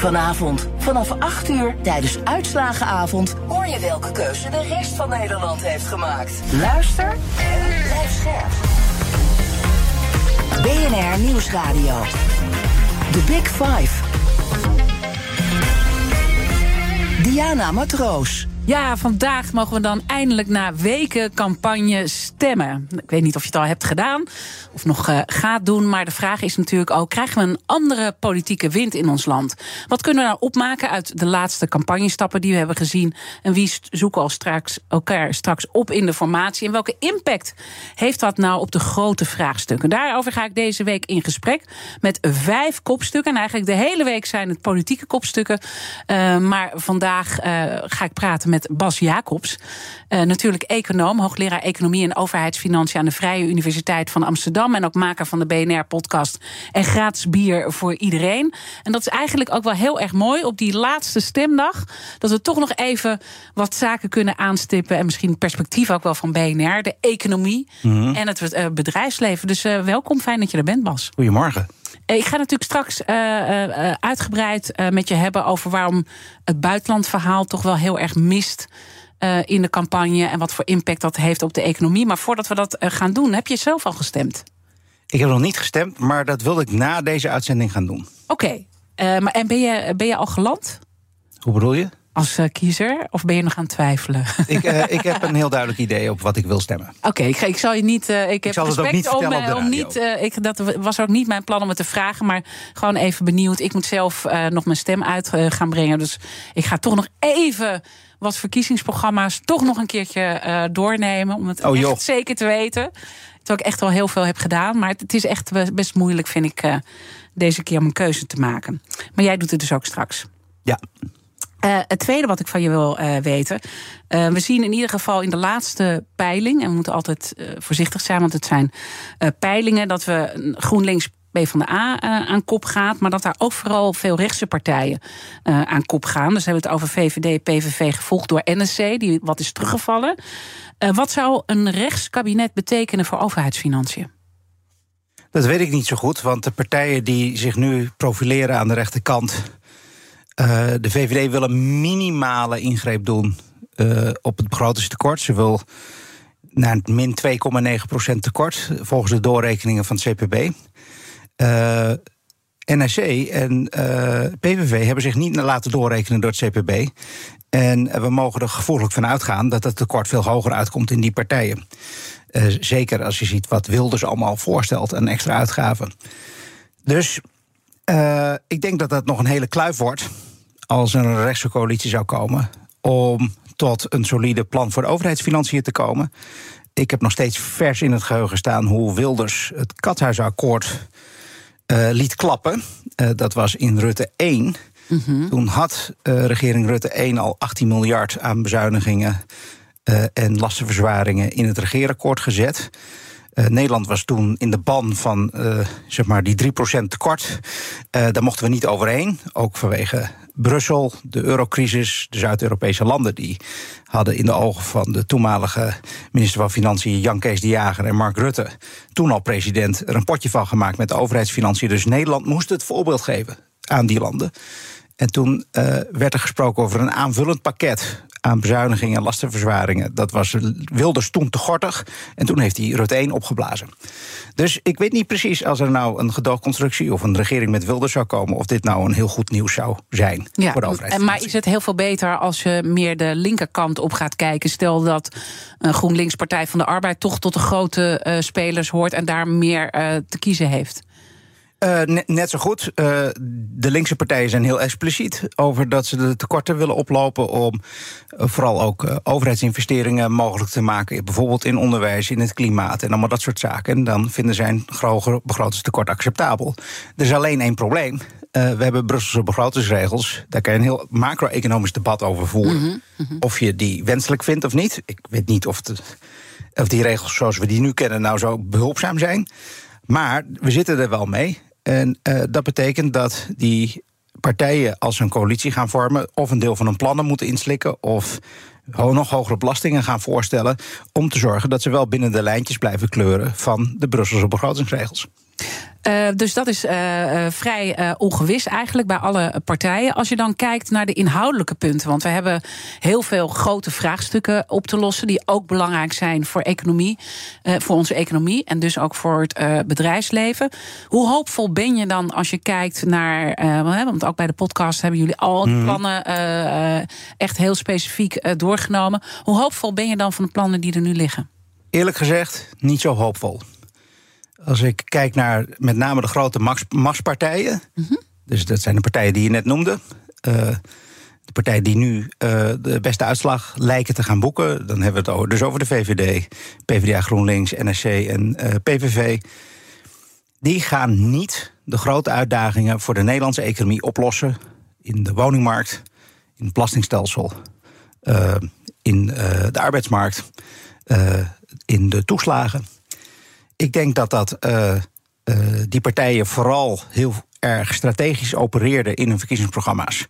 Vanavond vanaf 8 uur tijdens Uitslagenavond hoor je welke keuze de rest van Nederland heeft gemaakt. Luister en blijf scherp. BNR Nieuwsradio. The Big Five. Diana Matroos. Ja, vandaag mogen we dan eindelijk na weken campagne stemmen. Ik weet niet of je het al hebt gedaan of nog uh, gaat doen. Maar de vraag is natuurlijk ook: krijgen we een andere politieke wind in ons land? Wat kunnen we nou opmaken uit de laatste campagnestappen die we hebben gezien? En wie zoeken al straks elkaar straks op in de formatie? En welke impact heeft dat nou op de grote vraagstukken? Daarover ga ik deze week in gesprek met vijf kopstukken. En eigenlijk de hele week zijn het politieke kopstukken. Uh, maar vandaag uh, ga ik praten met Bas Jacobs. natuurlijk econoom, hoogleraar economie en overheidsfinanciën aan de Vrije Universiteit van Amsterdam. En ook maker van de BNR-podcast. En gratis bier voor iedereen. En dat is eigenlijk ook wel heel erg mooi op die laatste stemdag. Dat we toch nog even wat zaken kunnen aanstippen. En misschien perspectief ook wel van BNR. De economie Mhm. en het bedrijfsleven. Dus uh, welkom, fijn dat je er bent, Bas. Goedemorgen. Ik ga natuurlijk straks uh, uitgebreid met je hebben over waarom het buitenlandverhaal toch wel heel erg mist. In de campagne en wat voor impact dat heeft op de economie. Maar voordat we dat gaan doen, heb je zelf al gestemd? Ik heb nog niet gestemd, maar dat wilde ik na deze uitzending gaan doen. Oké, okay. maar en ben je, ben je al geland? Hoe bedoel je? Als kiezer? Of ben je nog aan het twijfelen? Ik, ik heb een heel duidelijk idee op wat ik wil stemmen. Oké, okay, ik, ik, zal je niet. ik heb zal respect het ook niet om, vertellen om niet. ik, dat was ook niet mijn plan om het te vragen, maar gewoon even benieuwd. Ik moet zelf nog mijn stem uit gaan brengen. Dus ik ga toch nog even wat verkiezingsprogramma's toch nog een keertje doornemen. Om het oh, echt zeker te weten. Terwijl ik echt wel heel veel heb gedaan. Maar het is echt best moeilijk, vind ik, deze keer om een keuze te maken. Maar jij doet het dus ook straks. Ja. Uh, het tweede wat ik van je wil weten. we zien in ieder geval in de laatste peiling. En we moeten altijd voorzichtig zijn, want het zijn peilingen. dat we GroenLinks uh, aan kop gaat, maar dat daar ook vooral veel rechtse partijen aan kop gaan. Dus we hebben het over VVD, PVV, gevolgd door NSC, die wat is teruggevallen. Wat zou een rechtskabinet betekenen voor overheidsfinanciën? Dat weet ik niet zo goed, want de partijen die zich nu profileren aan de rechterkant. De VVD wil een minimale ingreep doen op het begrotingstekort. Ze wil naar min 2,9% tekort, volgens de doorrekeningen van het CPB. Uh, NRC en PVV hebben zich niet laten doorrekenen door het CPB. En we mogen er gevoelig van uitgaan dat het tekort veel hoger uitkomt in die partijen. Zeker als je ziet wat Wilders allemaal voorstelt aan extra uitgaven. Dus uh, ik denk dat dat nog een hele kluif wordt als er een rechtse coalitie zou komen om tot een solide plan voor de overheidsfinanciën te komen. Ik heb nog steeds vers in het geheugen staan hoe Wilders het Kathuisakkoord uh, liet klappen. Uh, dat was in Rutte 1. Mm -hmm. Toen had uh, regering Rutte 1 al 18 miljard aan bezuinigingen en lastenverzwaringen in het regeerakkoord gezet. Nederland was toen in de ban van zeg maar die 3% tekort. daar mochten we niet overheen, ook vanwege Brussel, de eurocrisis, de Zuid-Europese landen die hadden in de ogen van de toenmalige minister van Financiën Jan Kees de Jager en Mark Rutte, toen al president, er een potje van gemaakt met de overheidsfinanciën. Dus Nederland moest het voorbeeld geven aan die landen. En toen werd er gesproken over een aanvullend pakket aan bezuinigingen en lastenverzwaringen. Dat was Wilders toen te gortig. En toen heeft hij Rutte 1 opgeblazen. Dus ik weet niet precies als er nou een gedoogconstructie of een regering met Wilders zou komen, of dit nou een heel goed nieuws zou zijn ja, voor de overheid. Maar is het heel veel beter als je meer de linkerkant op gaat kijken? Stel dat een GroenLinks Partij van de Arbeid toch tot de grote uh, spelers hoort en daar meer uh, te kiezen heeft. Uh, net, net, zo goed. Uh, de linkse partijen zijn heel expliciet over dat ze de tekorten willen oplopen om uh, vooral ook overheidsinvesteringen mogelijk te maken. Bijvoorbeeld in onderwijs, in het klimaat en allemaal dat soort zaken. En dan vinden zij een hoger begrotingstekort acceptabel. Er is alleen één probleem. we hebben Brusselse begrotingsregels. Daar kan je een heel macro-economisch debat over voeren. Mm -hmm, mm -hmm. Of je die wenselijk vindt of niet. Ik weet niet of of die regels zoals we die nu kennen, nou zo behulpzaam zijn. Maar we zitten er wel mee. En uh, dat betekent dat die partijen, als ze een coalitie gaan vormen, of een deel van hun plannen moeten inslikken, of nog hogere belastingen gaan voorstellen. om te zorgen dat ze wel binnen de lijntjes blijven kleuren van de Brusselse begrotingsregels. Uh, dus dat is uh, uh, vrij ongewis eigenlijk bij alle partijen. Als je dan kijkt naar de inhoudelijke punten, want we hebben heel veel grote vraagstukken op te lossen die ook belangrijk zijn voor economie, voor onze economie en dus ook voor het bedrijfsleven. Hoe hoopvol ben je dan als je kijkt naar, want ook bij de podcast hebben jullie al die mhm. plannen echt heel specifiek doorgenomen. Hoe hoopvol ben je dan van de plannen die er nu liggen? Eerlijk gezegd, niet zo hoopvol. Als ik kijk naar met name de grote machtspartijen. Mhm. Dus dat zijn de partijen die je net noemde. Uh, de partijen die nu uh, de beste uitslag lijken te gaan boeken. Dan hebben we het over, dus over de VVD, PvdA, GroenLinks, NSC en uh, eh, PVV. Die gaan niet de grote uitdagingen voor de Nederlandse economie oplossen. In de woningmarkt, in het belastingstelsel, in de arbeidsmarkt, in de toeslagen ik denk dat, dat uh, uh, die partijen vooral heel erg strategisch opereerden in hun verkiezingsprogramma's.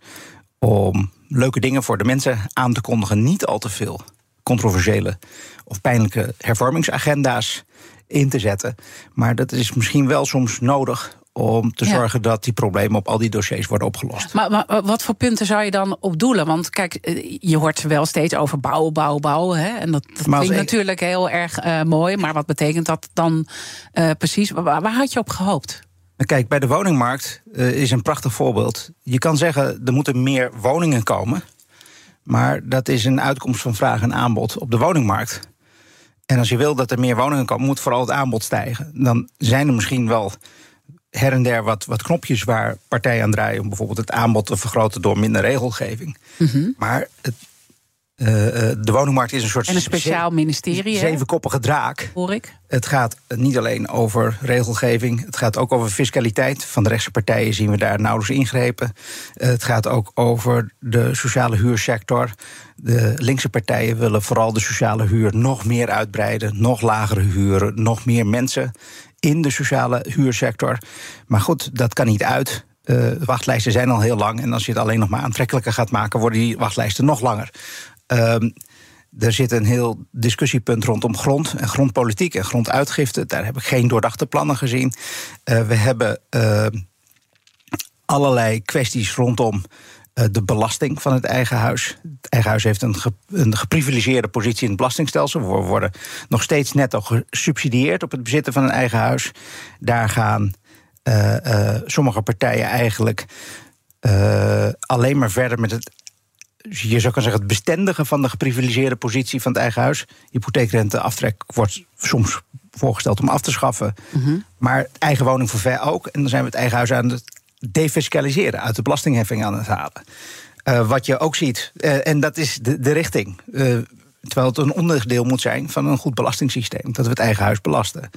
Om leuke dingen voor de mensen aan te kondigen. Niet al te veel controversiële of pijnlijke hervormingsagenda's in te zetten. Maar dat is misschien wel soms nodig om te zorgen dat die problemen op al die dossiers worden opgelost. Maar, maar, wat voor punten zou je dan op doelen? Want kijk, eh, je hoort wel steeds over bouwen, bouwen, bouwen. Hè? En dat, dat klinkt natuurlijk heel erg uh, mooi. Maar wat betekent dat dan uh, precies? Waar, waar, had je op gehoopt? Nou, kijk, bij de woningmarkt uh, is een prachtig voorbeeld. Je kan zeggen, er moeten meer woningen komen. Maar dat is een uitkomst van vraag en aanbod op de woningmarkt. En als je wil dat er meer woningen komen, moet vooral het aanbod stijgen. Dan zijn er misschien wel her en der wat, wat knopjes waar partijen aan draaien om bijvoorbeeld het aanbod te vergroten door minder regelgeving. Mhm. Maar het, uh, de woningmarkt is een soort. En een speciaal ministerie. Zevenkoppige draak. Hoor ik. Het gaat niet alleen over regelgeving. Het gaat ook over fiscaliteit. Van de rechtse partijen zien we daar nauwelijks ingrepen. Het gaat ook over de sociale huursector. De linkse partijen willen vooral de sociale huur nog meer uitbreiden. Nog lagere huren, nog meer mensen in de sociale huursector. Maar goed, dat kan niet uit. Uh, wachtlijsten zijn al heel lang. En als je het alleen nog maar aantrekkelijker gaat maken, worden die wachtlijsten nog langer. Uh, er zit een heel discussiepunt rondom grond en grondpolitiek en gronduitgifte. Daar heb ik geen doordachte plannen gezien. Uh, we hebben uh, allerlei kwesties rondom eh, de belasting van het eigen huis. Het eigen huis heeft een, een geprivilegeerde positie in het belastingstelsel. We worden nog steeds netto gesubsidieerd op het bezitten van een eigen huis. Daar gaan uh, uh, sommige partijen eigenlijk alleen maar verder met het. Je zou kunnen zeggen, het bestendigen van de geprivilegeerde positie van het eigen huis. Hypotheekrenteaftrek wordt soms voorgesteld om af te schaffen. Mhm. Maar eigen woning voor ver ook. En dan zijn we het eigen huis aan het defiscaliseren, uit de belastingheffing aan het halen. Uh, wat je ook ziet, uh, en dat is de, de richting. Uh, terwijl het een onderdeel moet zijn van een goed belastingssysteem. Dat we het eigen huis belasten.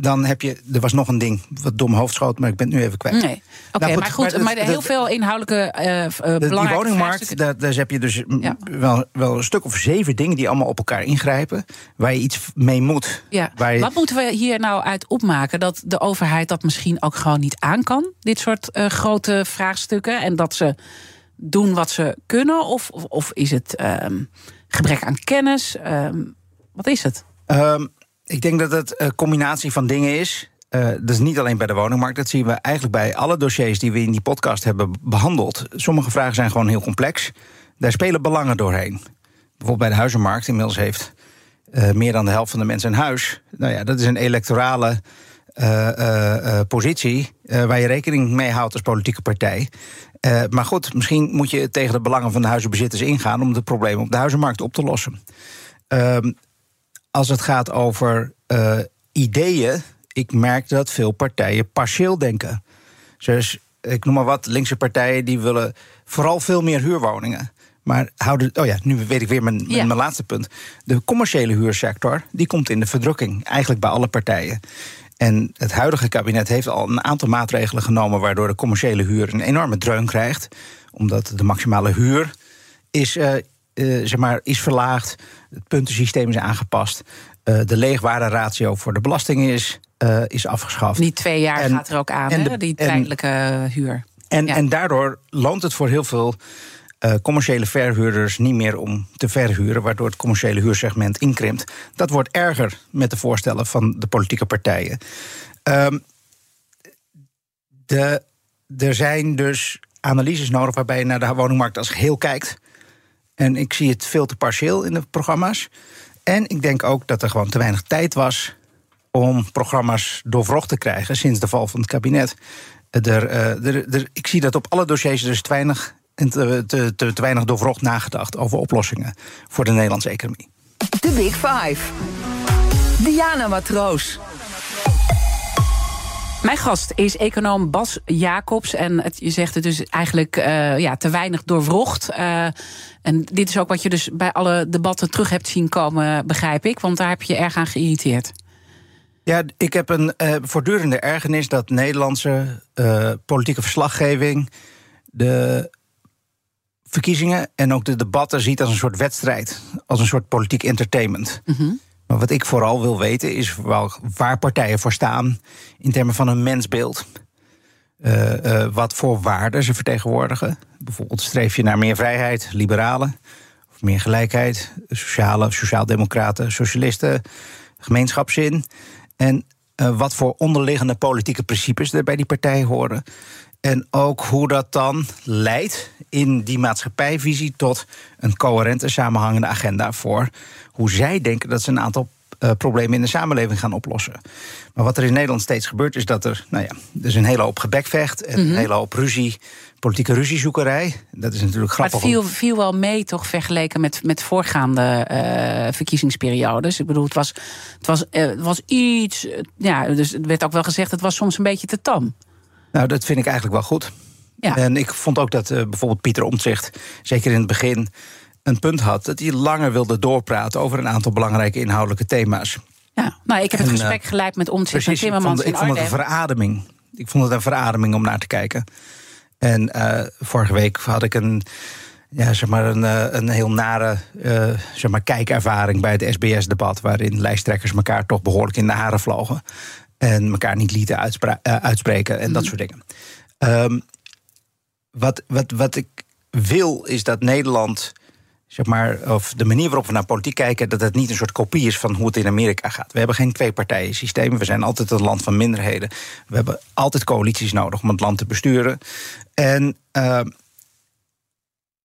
Ehm, dan heb je. Er was nog een ding wat dom hoofd schoot, maar ik ben het nu even kwijt. Nee. Oké, nou, maar goed, maar, heel veel inhoudelijke uh, de, Die woningmarkt, daar, daar, heb je dus wel, wel een stuk of zeven dingen die allemaal op elkaar ingrijpen, waar je iets mee moet. Ja. Wat moeten we hier nou uit opmaken? Dat de overheid dat misschien ook gewoon niet aan kan, dit soort uh, grote vraagstukken, en dat ze doen wat ze kunnen, of, of, of is het um, gebrek aan kennis? Um, wat is het? Um, ik denk dat het een combinatie van dingen is. Uh, dat is niet alleen bij de woningmarkt. Dat zien we eigenlijk bij alle dossiers die we in die podcast hebben behandeld. Sommige vragen zijn gewoon heel complex. Daar spelen belangen doorheen. Bijvoorbeeld bij de huizenmarkt. Inmiddels heeft uh, meer dan de helft van de mensen een huis. Nou ja, dat is een electorale positie waar je rekening mee houdt als politieke partij. maar goed, misschien moet je tegen de belangen van de huizenbezitters ingaan om de problemen op de huizenmarkt op te lossen. Als het gaat over uh, ideeën, ik merk dat veel partijen partieel denken. Dus ik noem maar wat, linkse partijen die willen vooral veel meer huurwoningen. Maar houden, oh ja, nu weet ik weer mijn, mijn laatste punt. De commerciële huursector, die komt in de verdrukking, eigenlijk bij alle partijen. En het huidige kabinet heeft al een aantal maatregelen genomen waardoor de commerciële huur een enorme dreun krijgt. Omdat de maximale huur is uh, zeg maar, is verlaagd. Het puntensysteem is aangepast. de leegwaarderatio voor de belasting is, is afgeschaft. Die twee jaar gaat er ook aan, hè? die tijdelijke huur. En, en daardoor loont het voor heel veel uh, commerciële verhuurders niet meer om te verhuren, waardoor het commerciële huursegment inkrimpt. Dat wordt erger met de voorstellen van de politieke partijen. Um, de, er zijn dus analyses nodig waarbij je naar de woningmarkt als geheel kijkt. En ik zie het veel te partieel in de programma's. En ik denk ook dat er gewoon te weinig tijd was om programma's doorvrocht te krijgen sinds de val van het kabinet. Er, uh, er, er, ik zie dat op alle dossiers er te weinig en te, te, te, te weinig doorvrocht nagedacht over oplossingen voor de Nederlandse economie. De Big Five. Diana Matroos. Mijn gast is econoom Bas Jacobs. En het, je zegt het dus eigenlijk uh, ja, te weinig doorvrocht. Uh, en dit is ook wat je dus bij alle debatten terug hebt zien komen, begrijp ik. Want daar heb je erg aan geïrriteerd. Ja, ik heb een uh, voortdurende ergernis dat Nederlandse politieke verslaggeving de verkiezingen en ook de debatten ziet als een soort wedstrijd, als een soort politiek entertainment. Mm Maar wat ik vooral wil weten is waar partijen voor staan in termen van een mensbeeld. Uh, uh, wat voor waarden ze vertegenwoordigen. Bijvoorbeeld streef je naar meer vrijheid, liberalen, of meer gelijkheid, sociale, sociaaldemocraten, socialisten, gemeenschapszin. En uh, wat voor onderliggende politieke principes er bij die partij horen. En ook hoe dat dan leidt in die maatschappijvisie tot een coherente samenhangende agenda voor hoe zij denken dat ze een aantal uh, problemen in de samenleving gaan oplossen. Maar wat er in Nederland steeds gebeurt, is dat er, nou ja, er is een hele hoop gebekvecht en een mhm. hele hoop ruzie, politieke ruziezoekerij. Dat is natuurlijk grappig. Maar het viel, viel wel mee, toch, vergeleken met, met voorgaande uh, verkiezingsperiodes. Ik bedoel, het was, het was, uh, het was iets. ja, dus het werd ook wel gezegd, het was soms een beetje te tam. Nou, dat vind ik eigenlijk wel goed. Ja. En ik vond ook dat uh, bijvoorbeeld Pieter Omtzigt, zeker in het begin, een punt had dat hij langer wilde doorpraten over een aantal belangrijke inhoudelijke thema's. Ja, nou, ik heb het en, gesprek geleid met Omtzigt en Timmermans. Ik vond, ik vond het een verademing. Ik vond het een verademing om naar te kijken. En uh, vorige week had ik een, ja, zeg maar een, een heel nare uh, zeg maar kijkervaring bij het SBS-debat, waarin lijsttrekkers elkaar toch behoorlijk in de haren vlogen. En elkaar niet lieten uitspreken en dat mhm. soort dingen. Um, wat, wat, wat ik wil is dat Nederland zeg maar, of de manier waarop we naar politiek kijken, dat het niet een soort kopie is van hoe het in Amerika gaat. We hebben geen twee-partijen systeem. We zijn altijd een land van minderheden. We hebben altijd coalities nodig om het land te besturen. En uh,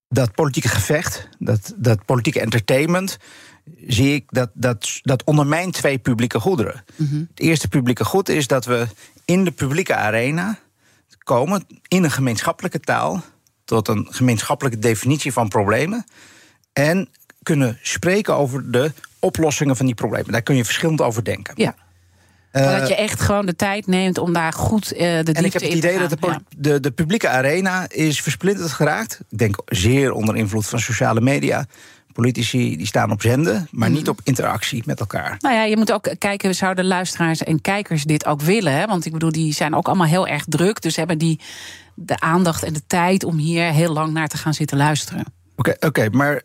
dat politieke gevecht, dat, dat politieke entertainment, zie ik dat, dat, dat ondermijnt twee publieke goederen. Mhm. Het eerste publieke goed is dat we in de publieke arena komen in een gemeenschappelijke taal tot een gemeenschappelijke definitie van problemen. En kunnen spreken over de oplossingen van die problemen. Daar kun je verschillend over denken. Ja. Uh, dat je echt gewoon de tijd neemt om daar goed uh, de diepte En ik heb het idee dat de, de, de, publieke arena is versplinterd geraakt. Ik denk zeer onder invloed van sociale media. Politici die staan op zenden, maar niet mhm. op interactie met elkaar. Nou ja, je moet ook kijken, zouden luisteraars en kijkers dit ook willen? Hè? Want ik bedoel, die zijn ook allemaal heel erg druk. Dus hebben die de aandacht en de tijd om hier heel lang naar te gaan zitten luisteren. Oké, oké, maar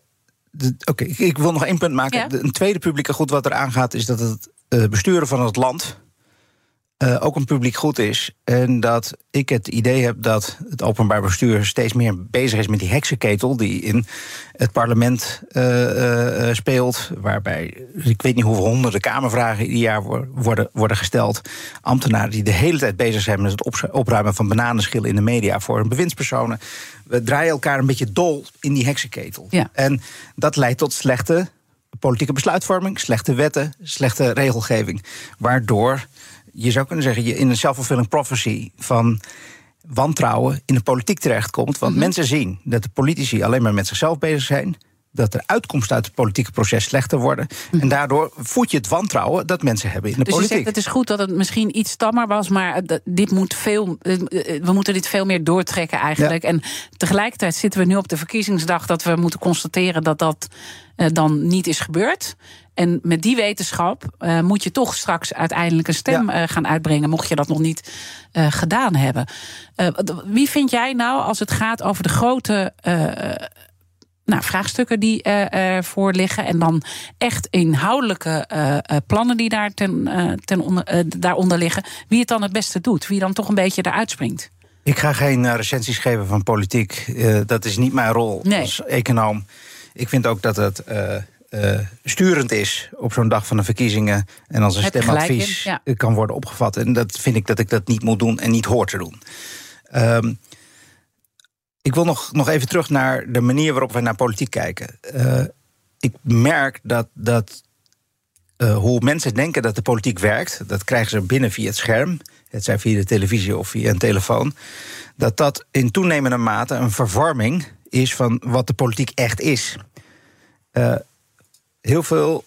oké, ik, wil nog één punt maken. Een tweede publieke goed wat er aangaat, is dat het uh, besturen van het land uh, ook een publiek goed is. En dat ik het idee heb dat het openbaar bestuur steeds meer bezig is met die heksenketel die in het parlement uh, uh, speelt. Waarbij, ik weet niet hoeveel honderden Kamervragen ieder jaar worden, worden gesteld. Ambtenaren die de hele tijd bezig zijn met het opruimen van bananenschillen in de media voor hun bewindspersonen. We draaien elkaar een beetje dol in die heksenketel. Ja. En dat leidt tot slechte politieke besluitvorming, slechte wetten, slechte regelgeving. Waardoor je zou kunnen zeggen, je in een self-fulfilling prophecy van wantrouwen in de politiek terechtkomt. Want mhm. mensen zien dat de politici alleen maar met zichzelf bezig zijn. Dat de uitkomsten uit het politieke proces slechter worden. Mhm. En daardoor voed je het wantrouwen dat mensen hebben in de dus politiek. Zegt, het is goed dat het misschien iets stammer was, maar dit moet veel, eh, we moeten dit veel meer doortrekken eigenlijk. En tegelijkertijd zitten we nu op de verkiezingsdag dat we moeten constateren dat dat eh, dan niet is gebeurd. En met die wetenschap uh, moet je toch straks uiteindelijk een stem ja. uh, gaan uitbrengen, mocht je dat nog niet uh, gedaan hebben. wie vind jij nou, als het gaat over de grote nou, vraagstukken die uh, voor liggen. En dan echt inhoudelijke plannen die daar ten, ten onder, daaronder liggen. Wie het dan het beste doet. Wie dan toch een beetje eruit springt. Ik ga geen recensies geven van politiek. dat is niet mijn rol als econoom. Ik vind ook dat het sturend is op zo'n dag van de verkiezingen. En als een stemadvies kan worden opgevat. En dat vind ik dat ik dat niet moet doen en niet hoor te doen. Um, ik wil nog, nog even terug naar de manier waarop wij naar politiek kijken. Uh, ik merk dat, dat uh, hoe mensen denken dat de politiek werkt, dat krijgen ze binnen via het scherm, het zij via de televisie of via een telefoon, dat dat in toenemende mate een vervorming is van wat de politiek echt is. Uh, heel veel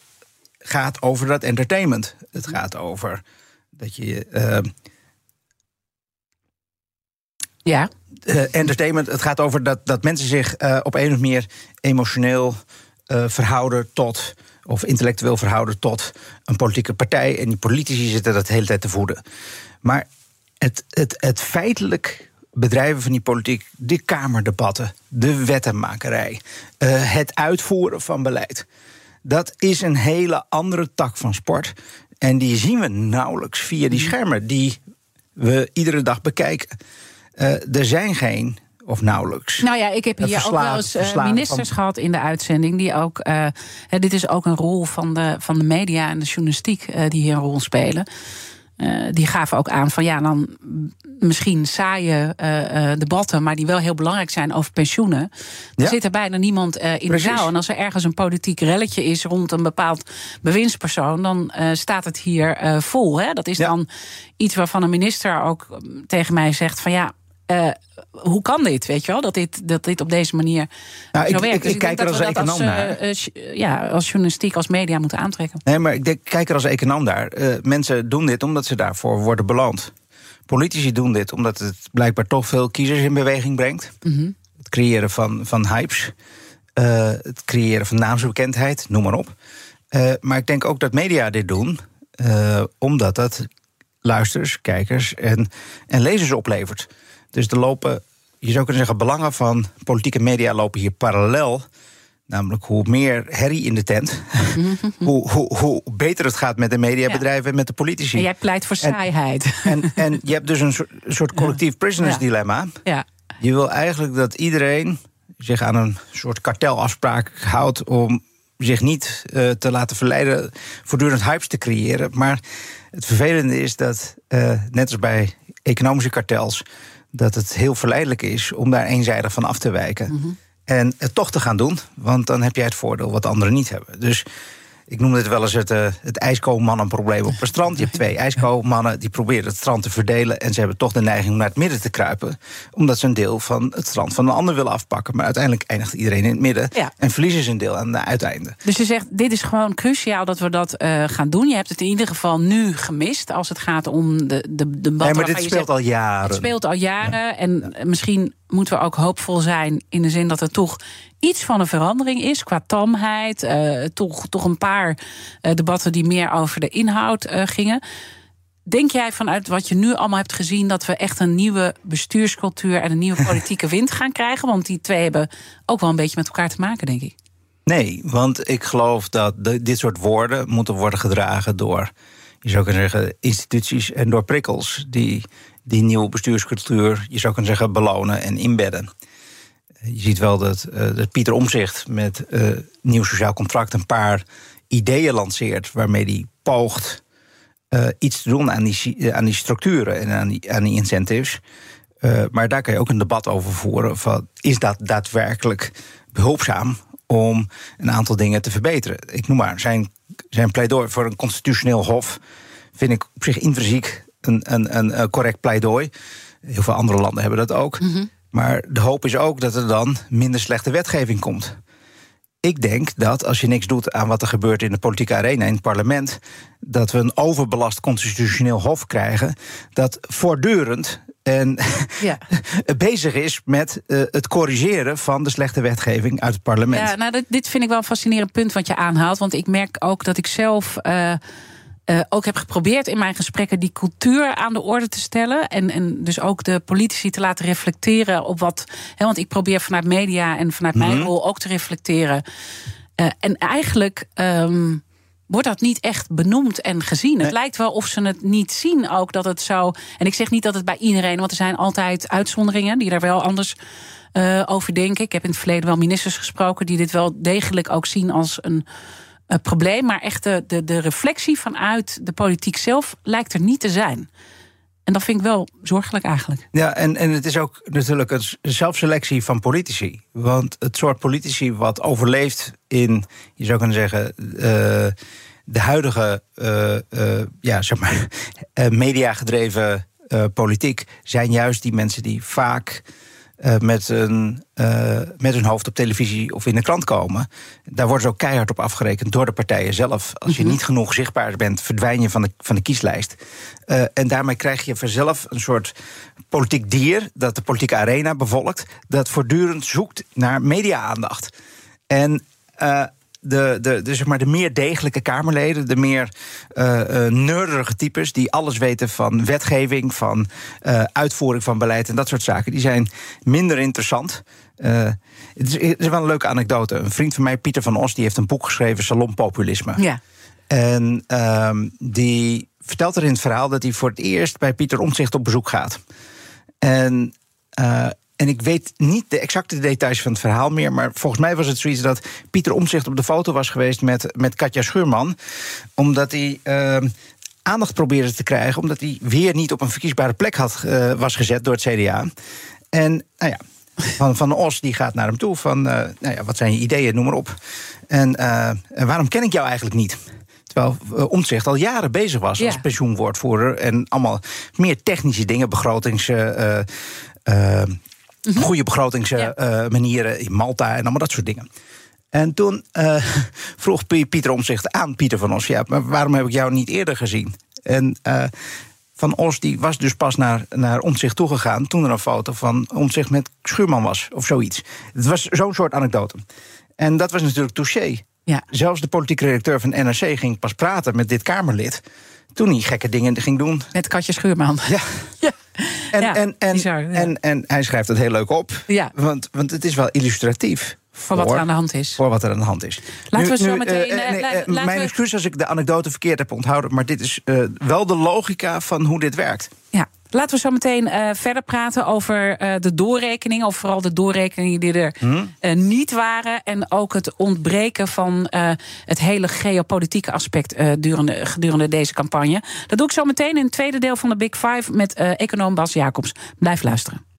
gaat over dat entertainment. Het gaat over dat je. ja. Uh, entertainment, het gaat over dat, dat mensen zich uh, op een of manier emotioneel uh, verhouden tot, of intellectueel verhouden tot een politieke partij. En die politici zitten dat de hele tijd te voeden. Maar het, het, het feitelijk bedrijven van die politiek, de kamerdebatten, de wettenmakerij, het uitvoeren van beleid. Dat is een hele andere tak van sport. En die zien we nauwelijks via die schermen die we iedere dag bekijken. Uh, er zijn geen of nauwelijks. Nou ja, ik heb hier ook wel eens uh, ministers gehad in de uitzending. Die ook. Uh, dit is ook een rol van de, van de media en de journalistiek uh, die hier een rol spelen. Die gaven ook aan van ja, dan misschien saaie debatten, maar die wel heel belangrijk zijn over pensioenen. Er ja. zit er bijna niemand in Precies. de zaal. En als er ergens een politiek relletje is rond een bepaald bewindspersoon, dan staat het hier vol. Hè? Dat is ja. dan iets waarvan een minister ook tegen mij zegt: van ja, uh, hoe kan dit, weet je wel? Dat dit, dat dit op deze manier nou, zo ik, werkt. Ik, ik, dus ik kijk er als econoom als, naar. Uh, uh, ja, als journalistiek, als media moeten aantrekken. Nee, maar ik denk, kijk er als econoom naar. mensen doen dit omdat ze daarvoor worden beloond. Politici doen dit omdat het blijkbaar toch veel kiezers in beweging brengt. Mm -hmm. Het creëren van, van hypes. het creëren van naamsbekendheid, noem maar op. maar ik denk ook dat media dit doen... omdat dat luisters, kijkers en, en lezers oplevert. Dus er lopen, je zou kunnen zeggen, belangen van politieke media lopen hier parallel. Namelijk hoe meer herrie in de tent, hoe, hoe, hoe, beter het gaat met de mediabedrijven en met de politici. En jij pleit voor saaiheid. En, en, je hebt dus een soort, soort collectief prisoners dilemma. Ja. Je wil eigenlijk dat iedereen zich aan een soort kartelafspraak houdt om zich niet uh, te laten verleiden voortdurend hypes te creëren. Maar het vervelende is dat, uh, net als bij economische kartels, dat het heel verleidelijk is om daar eenzijdig van af te wijken. Mm -hmm. En het toch te gaan doen, want dan heb jij het voordeel wat anderen niet hebben. Dus ik noem dit wel eens het, uh, het ijskoolmannenprobleem op het strand. Je hebt twee ijskoolmannen die proberen het strand te verdelen. En ze hebben toch de neiging om naar het midden te kruipen. Omdat ze een deel van het strand van een ander willen afpakken. Maar uiteindelijk eindigt iedereen in het midden. Ja. En verliezen ze een deel aan het uiteinde. Dus je zegt, dit is gewoon cruciaal dat we dat uh, gaan doen. Je hebt het in ieder geval nu gemist als het gaat om de, de, de Nee, maar dit speelt zegt, al jaren. Het speelt al jaren. Ja. En misschien moeten we ook hoopvol zijn in de zin dat er toch iets van een verandering is qua tamheid. Uh, toch, toch een paar uh, debatten die meer over de inhoud uh, gingen. Denk jij vanuit wat je nu allemaal hebt gezien dat we echt een nieuwe bestuurscultuur en een nieuwe politieke wind gaan krijgen? Want die twee hebben ook wel een beetje met elkaar te maken, denk ik. Nee, want ik geloof dat de, dit soort woorden moeten worden gedragen door, je zou kunnen zeggen, instituties en door prikkels die die nieuwe bestuurscultuur, je zou kunnen zeggen, belonen en inbedden. Je ziet wel dat, uh, dat Pieter Omzicht met uh, nieuw sociaal contract een paar ideeën lanceert waarmee hij poogt uh, iets te doen aan die, aan die structuren en aan die, aan die incentives. maar daar kan je ook een debat over voeren. Van, is dat daadwerkelijk behulpzaam om een aantal dingen te verbeteren? Ik noem maar zijn, zijn pleidooi voor een constitutioneel hof. Vind ik op zich intrinsiek een, een, een correct pleidooi. Heel veel andere landen hebben dat ook. Mm -hmm. Maar de hoop is ook dat er dan minder slechte wetgeving komt. Ik denk dat als je niks doet aan wat er gebeurt in de politieke arena, in het parlement, dat we een overbelast constitutioneel hof krijgen. dat voortdurend en ja. bezig is met uh, het corrigeren van de slechte wetgeving uit het parlement. Ja, nou, dit vind ik wel een fascinerend punt wat je aanhaalt. Want ik merk ook dat ik zelf. Uh, uh, ook heb geprobeerd in mijn gesprekken die cultuur aan de orde te stellen. En, en dus ook de politici te laten reflecteren op wat. Hè, want ik probeer vanuit media en vanuit mijn Mhm. rol ook te reflecteren. Uh, en eigenlijk. Um, wordt dat niet echt benoemd en gezien. Het lijkt wel of ze het niet zien ook dat het zo. En ik zeg niet dat het bij iedereen, want er zijn altijd uitzonderingen die daar wel anders uh, over denken. Ik heb in het verleden wel ministers gesproken die dit wel degelijk ook zien als een. Uh, probleem, maar echt de, de, de reflectie vanuit de politiek zelf lijkt er niet te zijn. En dat vind ik wel zorgelijk eigenlijk. Ja, en, en het is ook natuurlijk een zelfselectie van politici. Want het soort politici wat overleeft in, je zou kunnen zeggen, uh, de huidige, uh, ja, zeg maar, mediagedreven politiek, zijn juist die mensen die vaak. Uh, met, een, uh, met hun hoofd op televisie of in de krant komen. Daar worden ze ook keihard op afgerekend door de partijen zelf. Als je mm -hmm. niet genoeg zichtbaar bent, verdwijn je van de, van de kieslijst. Uh, en daarmee krijg je vanzelf een soort politiek dier dat de politieke arena bevolkt, dat voortdurend zoekt naar media-aandacht. En de, de, de, zeg maar de meer degelijke Kamerleden, de meer uh, uh, nerdige types die alles weten van wetgeving, van uh, uitvoering van beleid en dat soort zaken, die zijn minder interessant. het, is, het, is, wel een leuke anekdote. Een vriend van mij, Pieter van Os, die heeft een boek geschreven, Salonpopulisme. Ja. En ehm, die vertelt er in het verhaal dat hij voor het eerst bij Pieter Omtzigt op bezoek gaat. En en ik weet niet de exacte details van het verhaal meer. Maar volgens mij was het zoiets dat Pieter Omzicht op de foto was geweest met, met Katja Schuurman. Omdat hij. Uh, aandacht probeerde te krijgen, omdat hij weer niet op een verkiesbare plek had, uh, was gezet door het CDA. En nou ja, van, van Os die gaat naar hem toe van, uh, nou ja, wat zijn je ideeën, noem maar op. En, waarom ken ik jou eigenlijk niet? Terwijl Omtzigt al jaren bezig was als pensioenwoordvoerder en allemaal meer technische dingen, begrotings. uh, uh, Goede begrotingsmanieren in Malta en allemaal dat soort dingen. En toen uh, vroeg Pieter Omzicht aan Pieter van Os: ja, maar waarom heb ik jou niet eerder gezien? En uh, Van Os die was dus pas naar, naar Omzicht toegegaan toen er een foto van Omzicht met Schuurman was of zoiets. Het was zo'n soort anekdote. En dat was natuurlijk touché. Ja. Zelfs de politieke redacteur van NRC ging pas praten met dit Kamerlid. Toen hij gekke dingen ging doen. Met Katje Schuurman. Ja. Ja. En, Ja, en, en, bizar, ja. en, en hij schrijft het heel leuk op. Ja. Want, want het is wel illustratief. Voor wat er aan de hand is. Voor wat er aan de hand is. Laten we zo meteen, eh, eh, nee, eh, mijn we- excuus als ik de anekdote verkeerd heb onthouden. Maar dit is wel de logica van hoe dit werkt. Ja. Laten we zo meteen eh, verder praten over eh, de doorrekening. Of vooral de doorrekeningen die er Hm? eh, niet waren. En ook het ontbreken van het hele geopolitieke aspect durende, gedurende deze campagne. Dat doe ik zo meteen in het tweede deel van de Big Five met econoom Bas Jacobs. Blijf luisteren.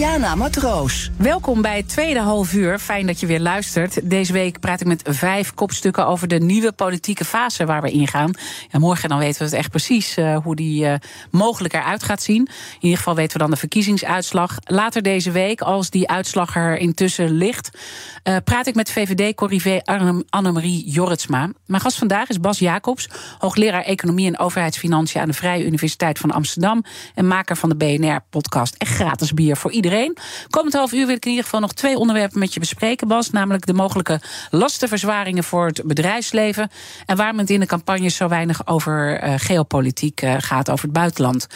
Diana Matroos. Welkom bij het tweede half uur. Fijn dat je weer luistert. Deze week praat ik met vijf kopstukken over de nieuwe politieke fase waar we ingaan. Ja, morgen dan weten we het echt precies eh, hoe die eh, mogelijk eruit gaat zien. In ieder geval weten we dan de verkiezingsuitslag. Later deze week, als die uitslag er intussen ligt, eh, praat ik met VVD-corrivé Anne- Annemarie Jorritsma. Mijn gast vandaag is Bas Jacobs, hoogleraar Economie en Overheidsfinanciën aan de Vrije Universiteit van Amsterdam en maker van de BNR-podcast. Echt gratis bier voor iedereen. Komend half uur wil ik in ieder geval nog twee onderwerpen met je bespreken, Bas. Namelijk de mogelijke lastenverzwaringen voor het bedrijfsleven. En waarom het in de campagne zo weinig over eh, geopolitiek eh, gaat, over het buitenland.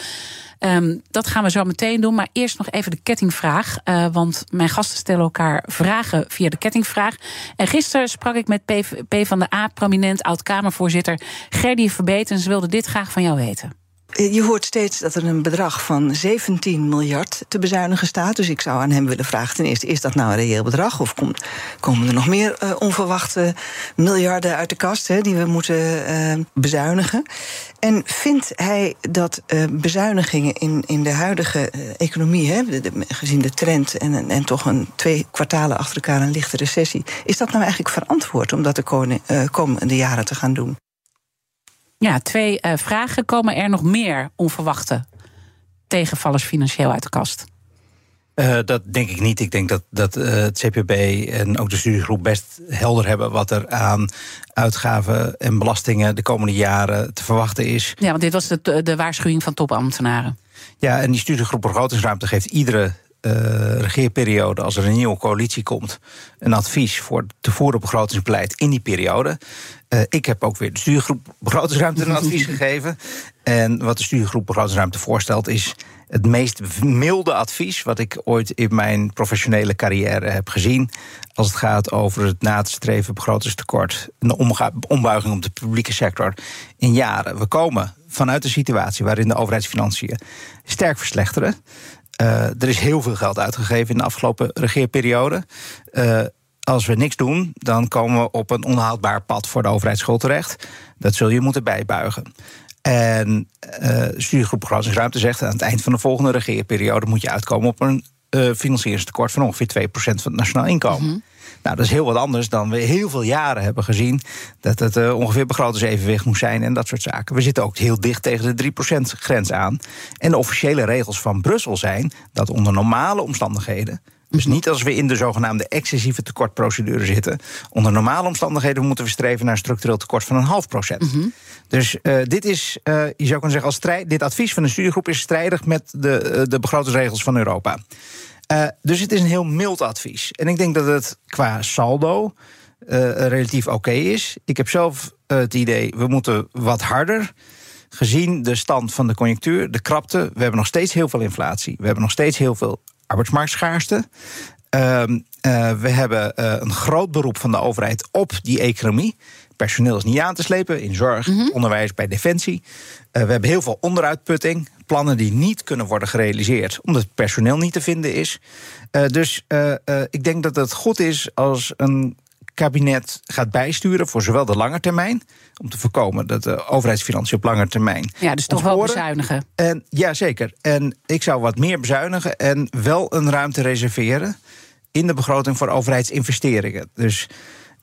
Ehm, dat gaan we zo meteen doen. Maar eerst nog even de kettingvraag. eh, want mijn gasten stellen elkaar vragen via de kettingvraag. En gisteren sprak ik met P, van de A, prominent oud-Kamervoorzitter Gerdy. En ze wilde dit graag van jou weten. Je hoort steeds dat er een bedrag van 17 miljard te bezuinigen staat. Dus ik zou aan hem willen vragen: ten eerste, is dat nou een reëel bedrag? Of komen er nog meer eh, onverwachte miljarden uit de kast hè, die we moeten eh, bezuinigen? En vindt hij dat eh, bezuinigingen in, in de huidige economie, hè, gezien de trend en, en, toch een twee kwartalen achter elkaar een lichte recessie, is dat nou eigenlijk verantwoord om dat de komende jaren te gaan doen? Ja, twee uh, vragen. Komen er nog meer onverwachte tegenvallers financieel uit de kast? Uh, dat denk ik niet. Ik denk dat, dat uh, het CPB en ook de studiegroep best helder hebben wat er aan uitgaven en belastingen de komende jaren te verwachten is. Ja, want dit was de, de waarschuwing van topambtenaren. Ja, en die studiegroep begrotingsruimte geeft iedere regeerperiode, als er een nieuwe coalitie komt, een advies voor te voeren begrotingsbeleid in die periode. Uh, ik heb ook weer de studiegroep begrotingsruimte een advies gegeven. En wat de studiegroep begrotingsruimte voorstelt is het meest milde advies wat ik ooit in mijn professionele carrière heb gezien. Als het gaat over het na te streven begrotingstekort. Een ombuiging op de publieke sector in jaren. We komen vanuit een situatie waarin de overheidsfinanciën sterk verslechteren. Uh, er is heel veel geld uitgegeven in de afgelopen regeerperiode. Uh, als we niks doen, dan komen we op een onhaalbaar pad voor de overheidsschuld terecht. Dat zul je moeten bijbuigen. En uh, studiegroep Begrotingsruimte zegt... aan het eind van de volgende regeerperiode... moet je uitkomen op een uh, financieringstekort van ongeveer 2% van het nationaal inkomen. -hmm. Nou, dat is heel wat anders dan we heel veel jaren hebben gezien. Dat het uh, ongeveer begrotingsevenwicht moest zijn en dat soort zaken. We zitten ook heel dicht tegen de 3%-grens aan. En de officiële regels van Brussel zijn dat onder normale omstandigheden. Dus niet als we in de zogenaamde excessieve tekortprocedure zitten. Onder normale omstandigheden moeten we streven naar een structureel tekort van een half procent. Mm -hmm. Dus uh, dit is, uh, je zou kunnen zeggen, als strijd, dit advies van de studiegroep is strijdig met de, uh, de begrotingsregels van Europa. Dus het is een heel mild advies. En ik denk dat het qua saldo relatief oké is. Ik heb zelf het idee, we moeten wat harder gezien de stand van de conjunctuur, de krapte. We hebben nog steeds heel veel inflatie. We hebben nog steeds heel veel arbeidsmarktschaarste. Uh, we hebben een groot beroep van de overheid op die economie. Personeel is niet aan te slepen in zorg, mm -hmm. onderwijs, bij defensie. we hebben heel veel onderuitputting. Plannen die niet kunnen worden gerealiseerd omdat het personeel niet te vinden is. dus ik denk dat het goed is als een kabinet gaat bijsturen voor zowel de lange termijn, om te voorkomen dat de overheidsfinanciën op lange termijn. Ja, dus toch wel bezuinigen. En, ja, zeker. En ik zou wat meer bezuinigen en wel een ruimte reserveren in de begroting voor overheidsinvesteringen. Dus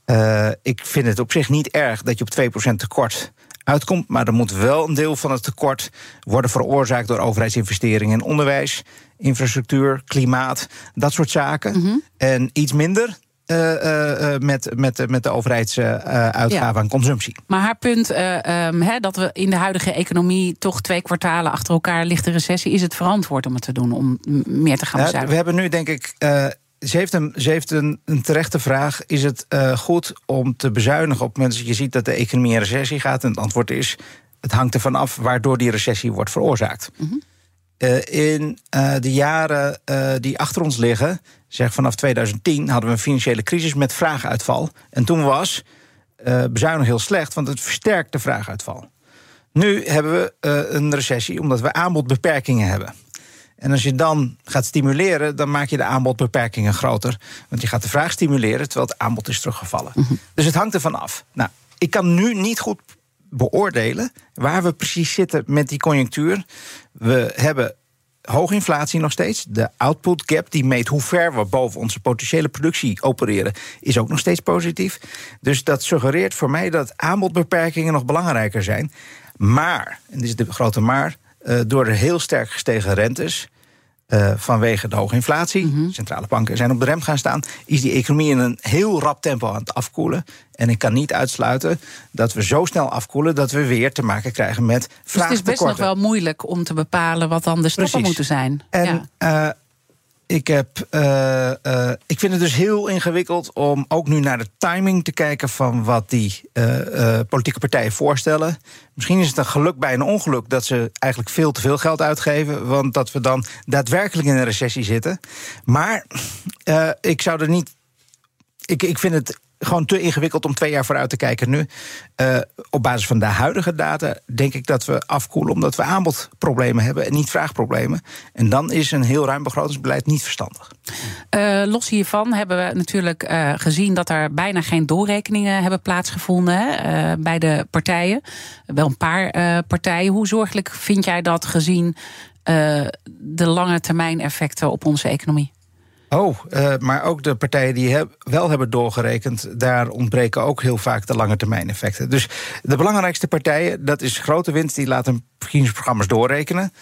uh, ik vind het op zich niet erg dat je op 2% tekort uitkomt. Maar er moet wel een deel van het tekort worden veroorzaakt door overheidsinvesteringen in onderwijs, infrastructuur, klimaat, dat soort zaken. Mm -hmm. En iets minder uh, uh, met, met, met de overheidsuitgaven ja. aan consumptie. Maar haar punt um, he, dat we in de huidige economie toch twee kwartalen achter elkaar lichte recessie, is het verantwoord om het te doen, om meer te gaan bezuinigen? we hebben nu denk ik. Ze heeft, een, ze heeft een, een terechte vraag. Is het goed om te bezuinigen op het moment dat je ziet dat de economie in recessie gaat? En het antwoord is: het hangt ervan af waardoor die recessie wordt veroorzaakt. Mm -hmm. in de jaren die achter ons liggen zeg vanaf 2010 hadden we een financiële crisis met vraaguitval. En toen was bezuinigen heel slecht, want het versterkt de vraaguitval. Nu hebben we een recessie omdat we aanbodbeperkingen hebben. En als je dan gaat stimuleren, dan maak je de aanbodbeperkingen groter. Want je gaat de vraag stimuleren terwijl het aanbod is teruggevallen. Mm -hmm. Dus het hangt ervan af. Nou, ik kan nu niet goed beoordelen waar we precies zitten met die conjunctuur. We hebben hoge inflatie nog steeds. De output gap, die meet hoe ver we boven onze potentiële productie opereren, is ook nog steeds positief. Dus dat suggereert voor mij dat aanbodbeperkingen nog belangrijker zijn. Maar, en dit is de grote maar, uh, door de heel sterk gestegen rentes. Uh, vanwege de hoge inflatie, mm -hmm. centrale banken zijn op de rem gaan staan, is die economie in een heel rap tempo aan het afkoelen. En ik kan niet uitsluiten dat we zo snel afkoelen dat we weer te maken krijgen met vraagtekorten. Dus het is best nog wel moeilijk om te bepalen wat dan de stappen moeten zijn. En ja. uh, ik, heb, uh, uh, ik vind het dus heel ingewikkeld om ook nu naar de timing te kijken van wat die uh, politieke partijen voorstellen. Misschien is het een geluk bij een ongeluk dat ze eigenlijk veel te veel geld uitgeven, want dat we dan daadwerkelijk in een recessie zitten. Maar ik zou er niet. Ik, ik vind het gewoon te ingewikkeld om twee jaar vooruit te kijken nu. Uh, op basis van de huidige data denk ik dat we afkoelen omdat we aanbodproblemen hebben en niet vraagproblemen. En dan is een heel ruim begrotingsbeleid niet verstandig. Uh, los hiervan hebben we natuurlijk uh, gezien dat er bijna geen doorrekeningen hebben plaatsgevonden bij de partijen. Wel een paar partijen. Hoe zorgelijk vind jij dat gezien de lange termijn effecten op onze economie? Oh, uh, maar ook de partijen die wel hebben doorgerekend, daar ontbreken ook heel vaak de lange termijn effecten. Dus de belangrijkste partijen, dat is grote winst, die laten verkiezingsprogramma's doorrekenen.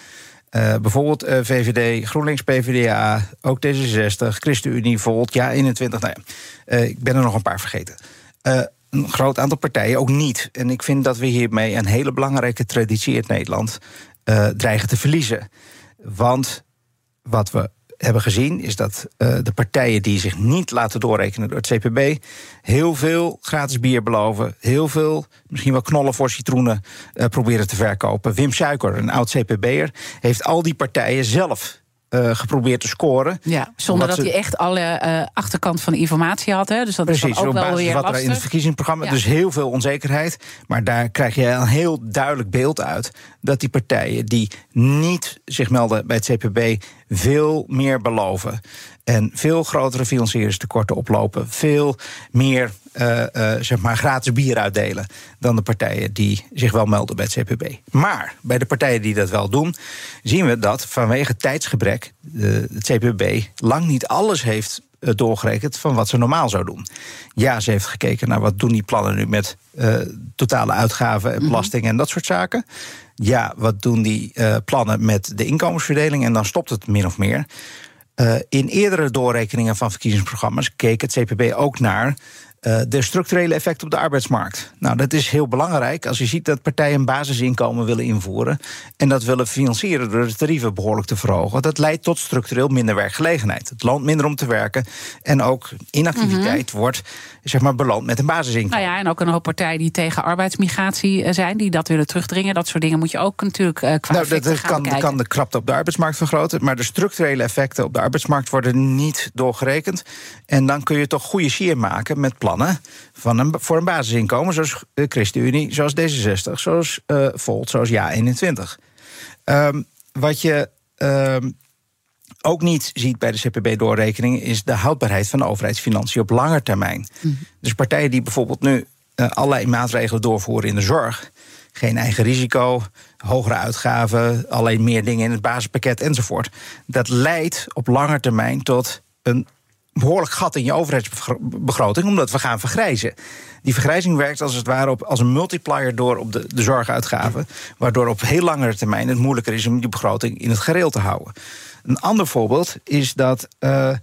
Uh, bijvoorbeeld uh, VVD, GroenLinks, PvdA, ook D66, ChristenUnie, Volt, ja 21. Nou ik ben er nog een paar vergeten. een groot aantal partijen ook niet. En ik vind dat we hiermee een hele belangrijke traditie in Nederland dreigen te verliezen. Want wat we hebben gezien, is dat uh, de partijen die zich niet laten doorrekenen door het CPB, heel veel gratis bier beloven, heel veel, misschien wel knollen voor citroenen uh, proberen te verkopen. Wim Suiker, een oud CPB'er, heeft al die partijen zelf uh, geprobeerd te scoren. Ja, zonder dat hij echt alle uh, achterkant van de informatie had. Hè? Dus dat Precies, is ook wel weer wat er in het verkiezingsprogramma. Ja. Dus heel veel onzekerheid. Maar daar krijg je een heel duidelijk beeld uit dat die partijen die niet zich melden bij het CPB veel meer beloven. En veel grotere financieringstekorten oplopen. Veel meer uh, uh, zeg maar gratis bier uitdelen dan de partijen die zich wel melden bij het CPB. Maar bij de partijen die dat wel doen, zien we dat vanwege tijdsgebrek de, het CPB lang niet alles heeft uh, doorgerekend van wat ze normaal zou doen. Ja, ze heeft gekeken naar wat doen die plannen nu met totale uitgaven en belasting en dat soort zaken. Ja, wat doen die plannen met de inkomensverdeling en dan stopt het min of meer. in eerdere doorrekeningen van verkiezingsprogramma's keek het CPB ook naar uh, de structurele effecten op de arbeidsmarkt. Nou, dat is heel belangrijk als je ziet dat partijen een basisinkomen willen invoeren. en dat willen financieren door de tarieven behoorlijk te verhogen. Dat leidt tot structureel minder werkgelegenheid. Het loont minder om te werken. En ook inactiviteit mm wordt zeg maar, beland met een basisinkomen. Nou ja, en ook een hoop partijen die tegen arbeidsmigratie eh, zijn, die dat willen terugdringen. Dat soort dingen moet je ook natuurlijk uh, qua. Nou, dat kan, kan de krapte op de arbeidsmarkt vergroten. Maar de structurele effecten op de arbeidsmarkt worden niet doorgerekend. En dan kun je toch goede sier maken met plannen van een, voor een basisinkomen, zoals de ChristenUnie, zoals D66, zoals uh, Volt, zoals Ja21. Um, wat je um, ook niet ziet bij de CPB-doorrekening is de houdbaarheid van de overheidsfinanciën op lange termijn. Mm. Dus partijen die bijvoorbeeld nu uh, allerlei maatregelen doorvoeren in de zorg, geen eigen risico, hogere uitgaven, alleen meer dingen in het basispakket enzovoort. Dat leidt op lange termijn tot een behoorlijk gat in je overheidsbegroting, omdat we gaan vergrijzen. Die vergrijzing werkt als het ware op, als een multiplier door op de, de zorguitgaven, waardoor op heel langere termijn het moeilijker is om die begroting in het gereel te houden. Een ander voorbeeld is dat uh,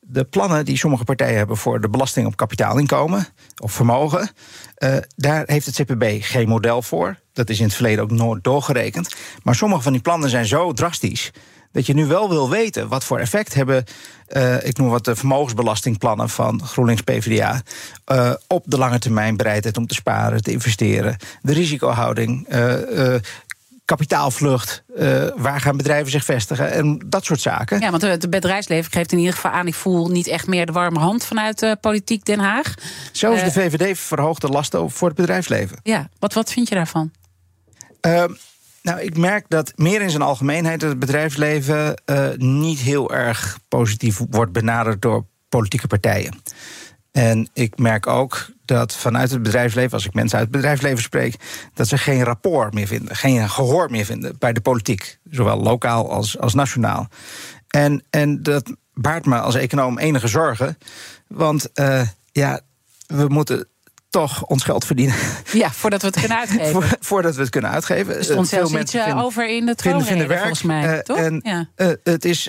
de plannen die sommige partijen hebben voor de belasting op kapitaalinkomen of vermogen, uh, daar heeft het CPB geen model voor. Dat is in het verleden ook nooit doorgerekend. Maar sommige van die plannen zijn zo drastisch dat je nu wel wil weten wat voor effect hebben, uh, ik noem wat de vermogensbelastingplannen van GroenLinks PvdA, op de lange termijn bereidheid om te sparen, te investeren, de risicohouding. Kapitaalvlucht, waar gaan bedrijven zich vestigen en dat soort zaken. Ja, want het bedrijfsleven geeft in ieder geval aan, ik voel niet echt meer de warme hand vanuit uh, politiek Den Haag. Zelfs de VVD verhoogt de lasten voor het bedrijfsleven. Ja, wat, wat vind je daarvan? Ehm, nou, ik merk dat meer in zijn algemeenheid het bedrijfsleven niet heel erg positief wordt benaderd door politieke partijen. En ik merk ook dat vanuit het bedrijfsleven, als ik mensen uit het bedrijfsleven spreek, dat ze geen rapport meer vinden, geen gehoor meer vinden bij de politiek, zowel lokaal als, als nationaal. En, en dat baart me als econoom enige zorgen, want uh, ja, we moeten toch ons geld verdienen. Ja, voordat we het kunnen uitgeven. voordat we het kunnen uitgeven. Er stond zelfs iets eh, over in de troonrede, volgens mij. Uh, toch? En ja. uh, het is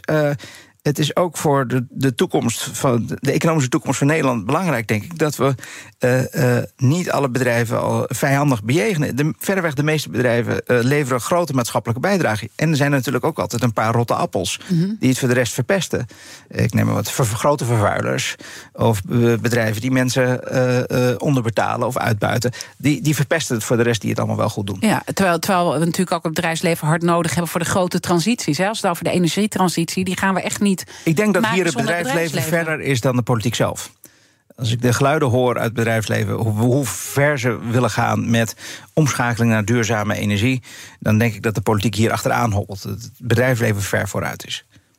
het is ook voor de, de toekomst van de economische toekomst van Nederland belangrijk, denk ik, dat we uh, uh, niet alle bedrijven al vijandig bejegenen. De, verreweg de meeste bedrijven uh, leveren grote maatschappelijke bijdrage. En er zijn natuurlijk ook altijd een paar rotte appels mm -hmm. die het voor de rest verpesten. Ik neem maar wat ver, grote vervuilers of bedrijven die mensen onderbetalen of uitbuiten. Die, die verpesten het voor de rest die het allemaal wel goed doen. Ja, terwijl, terwijl we natuurlijk ook het bedrijfsleven hard nodig hebben voor de grote transities. Hè? Als het over de energietransitie, die gaan we echt niet ik denk dat hier het bedrijfsleven, verder is dan de politiek zelf. Als ik de geluiden hoor uit het bedrijfsleven, hoe, hoe, ver ze willen gaan met omschakeling naar duurzame energie, dan denk ik dat de politiek hier achteraan hobbelt. Het bedrijfsleven ver vooruit is.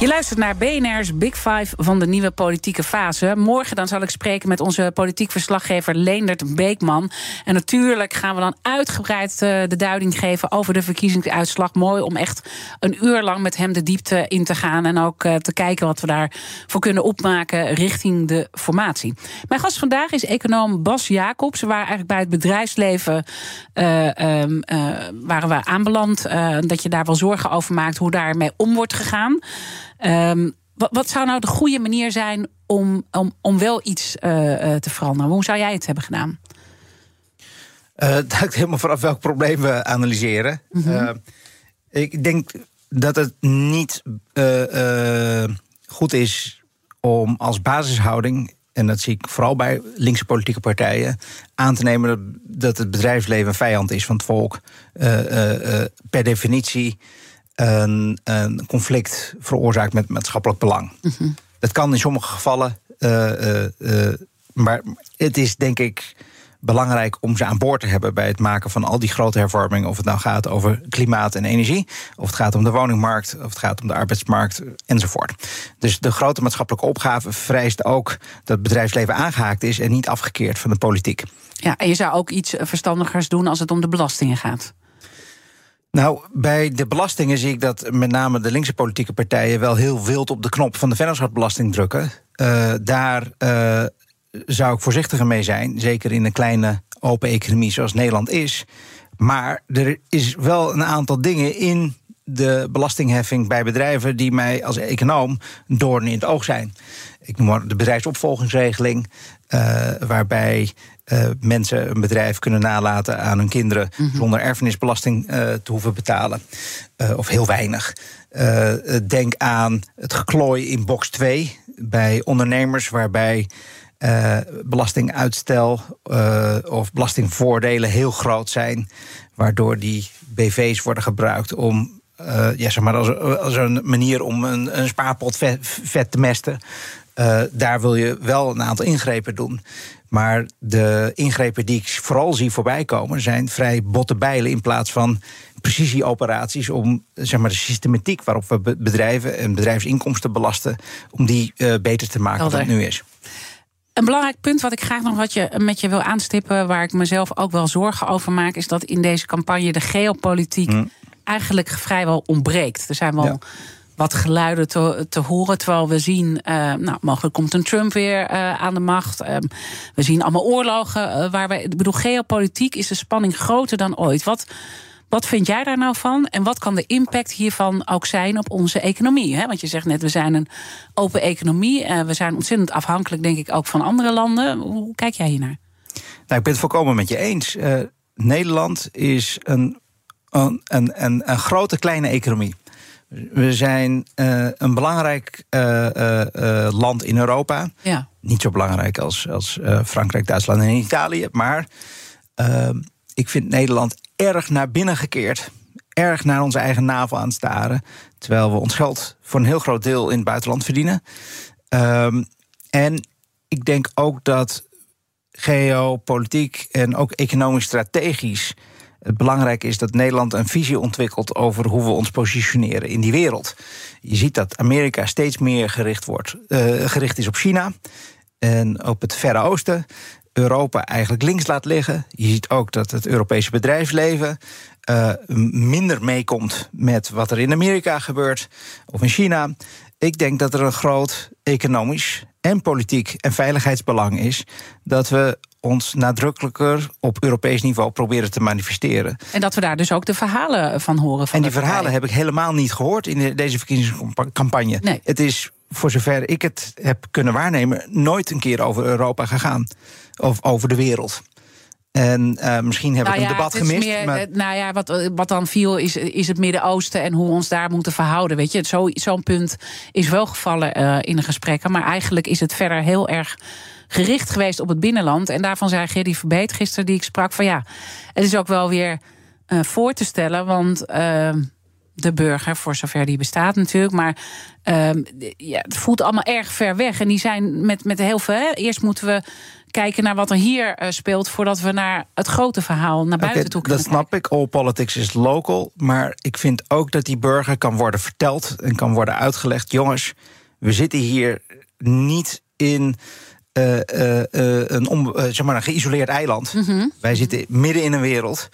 Je luistert naar BNR's Big Five van de nieuwe politieke fase. Morgen dan zal ik spreken met onze politiek verslaggever Leendert Beekman. En natuurlijk gaan we dan uitgebreid eh, de duiding geven over de verkiezingsuitslag. Mooi om echt een uur lang met hem de diepte in te gaan. En ook eh, te kijken wat we daarvoor kunnen opmaken richting de formatie. Mijn gast vandaag is econoom Bas Jacobs. We waren eigenlijk bij het bedrijfsleven uh, um, waren we aanbeland. dat je daar wel zorgen over maakt hoe daarmee om wordt gegaan. Um, wat, wat, zou nou de goede manier zijn om, om, om wel iets uh, te veranderen? Hoe zou jij het hebben gedaan? Uh, dat hangt helemaal vanaf welk probleem we analyseren. Mm -hmm. uh, ik denk dat het niet goed is om als basishouding en dat zie ik vooral bij linkse politieke partijen, aan te nemen dat het bedrijfsleven een vijand is van het volk. Uh, uh, per definitie een, een conflict veroorzaakt met maatschappelijk belang. Mm Dat kan in sommige gevallen, uh, uh, maar het is denk ik belangrijk om ze aan boord te hebben bij het maken van al die grote hervormingen. Of het nou gaat over klimaat en energie, of het gaat om de woningmarkt, of het gaat om de arbeidsmarkt enzovoort. Dus de grote maatschappelijke opgave vereist ook dat het bedrijfsleven aangehaakt is en niet afgekeerd van de politiek. Ja, en je zou ook iets verstandigers doen als het om de belastingen gaat. Nou, bij de belastingen zie ik dat met name de linkse politieke partijen wel heel wild op de knop van de vennootschapsbelasting drukken. Uh, daar uh, zou ik voorzichtiger mee zijn, zeker in een kleine open economie zoals Nederland is. Maar er is wel een aantal dingen in de belastingheffing bij bedrijven die mij als econoom doorn in het oog zijn. Ik noem maar de bedrijfsopvolgingsregeling, uh, waarbij uh, mensen een bedrijf kunnen nalaten aan hun kinderen mm -hmm. zonder erfenisbelasting uh, te hoeven betalen. Of heel weinig. denk aan het geklooi in box 2 bij ondernemers, waarbij belastinguitstel of belastingvoordelen heel groot zijn, waardoor die BV's worden gebruikt om uh, ja, zeg maar als, als een manier om een, een spaarpot vet, vet te mesten. Uh, daar wil je wel een aantal ingrepen doen. Maar de ingrepen die ik vooral zie voorbij komen, zijn vrij botte bijlen in plaats van precisieoperaties om zeg maar, de systematiek waarop we bedrijven en bedrijfsinkomsten belasten, om die uh, beter te maken dan het nu is. Een belangrijk punt wat ik graag nog wat je, met je wil aanstippen, waar ik mezelf ook wel zorgen over maak, is dat in deze campagne de geopolitiek mm. Eigenlijk vrijwel ontbreekt. Er zijn wel. Ja wat geluiden te, te horen. Terwijl we zien, uh, nou, mogelijk komt een Trump weer uh, aan de macht. Uh, we zien allemaal oorlogen. Uh, waarbij, ik bedoel, geopolitiek is de spanning groter dan ooit. Wat, wat vind jij daar nou van? En wat kan de impact hiervan ook zijn op onze economie? Hè? Want je zegt net, we zijn een open economie. we zijn ontzettend afhankelijk, denk ik, ook van andere landen. Hoe kijk jij hiernaar? Nou, ik ben het volkomen met je eens. Nederland is een, een, een, een grote kleine economie. We zijn uh, een belangrijk uh, uh, land in Europa. Ja. Niet zo belangrijk als, als Frankrijk, Duitsland en Italië. Maar ehm, ik vind Nederland erg naar binnen gekeerd. Erg naar onze eigen navel aan het staren. Terwijl we ons geld voor een heel groot deel in het buitenland verdienen. Ehm, en ik denk ook dat geopolitiek en ook economisch strategisch het belangrijk is dat Nederland een visie ontwikkelt over hoe we ons positioneren in die wereld. Je ziet dat Amerika steeds meer gericht, wordt, uh, gericht is op China en op het Verre Oosten. Europa eigenlijk links laat liggen. Je ziet ook dat het Europese bedrijfsleven uh, minder meekomt met wat er in Amerika gebeurt of in China. Ik denk dat er een groot economisch en politiek en veiligheidsbelang is dat we ons nadrukkelijker op Europees niveau proberen te manifesteren. En dat we daar dus ook de verhalen van horen. Van en die verhalen heb ik helemaal niet gehoord in deze verkiezingscampagne. Nee. Het is, voor zover ik het heb kunnen waarnemen, nooit een keer over Europa gegaan. Of over de wereld. En uh, misschien heb nou ik een debat gemist. Meer, maar... Nou ja, wat, wat dan viel is, is het Midden-Oosten en hoe we ons daar moeten verhouden. Weet je, zo'n zo punt is wel gevallen uh, in de gesprekken. Maar eigenlijk is het verder heel erg gericht geweest op het binnenland. En daarvan zei Gerdy Verbeet gisteren, die ik sprak, van ja, het is ook wel weer uh, voor te stellen. Want de burger, voor zover die bestaat natuurlijk. Maar uh, ja, het voelt allemaal erg ver weg. En die zijn met, met heel veel. Hè? Eerst moeten we kijken naar wat er hier uh, speelt... voordat we naar het grote verhaal naar buiten okay, toe kunnen Dat snap ik. All politics is local. Maar ik vind ook dat die burger kan worden verteld... en kan worden uitgelegd. Jongens, we zitten hier niet in... Uh, uh, een, om, zeg maar een geïsoleerd eiland. Mhm. Mm -hmm. Wij zitten midden in een wereld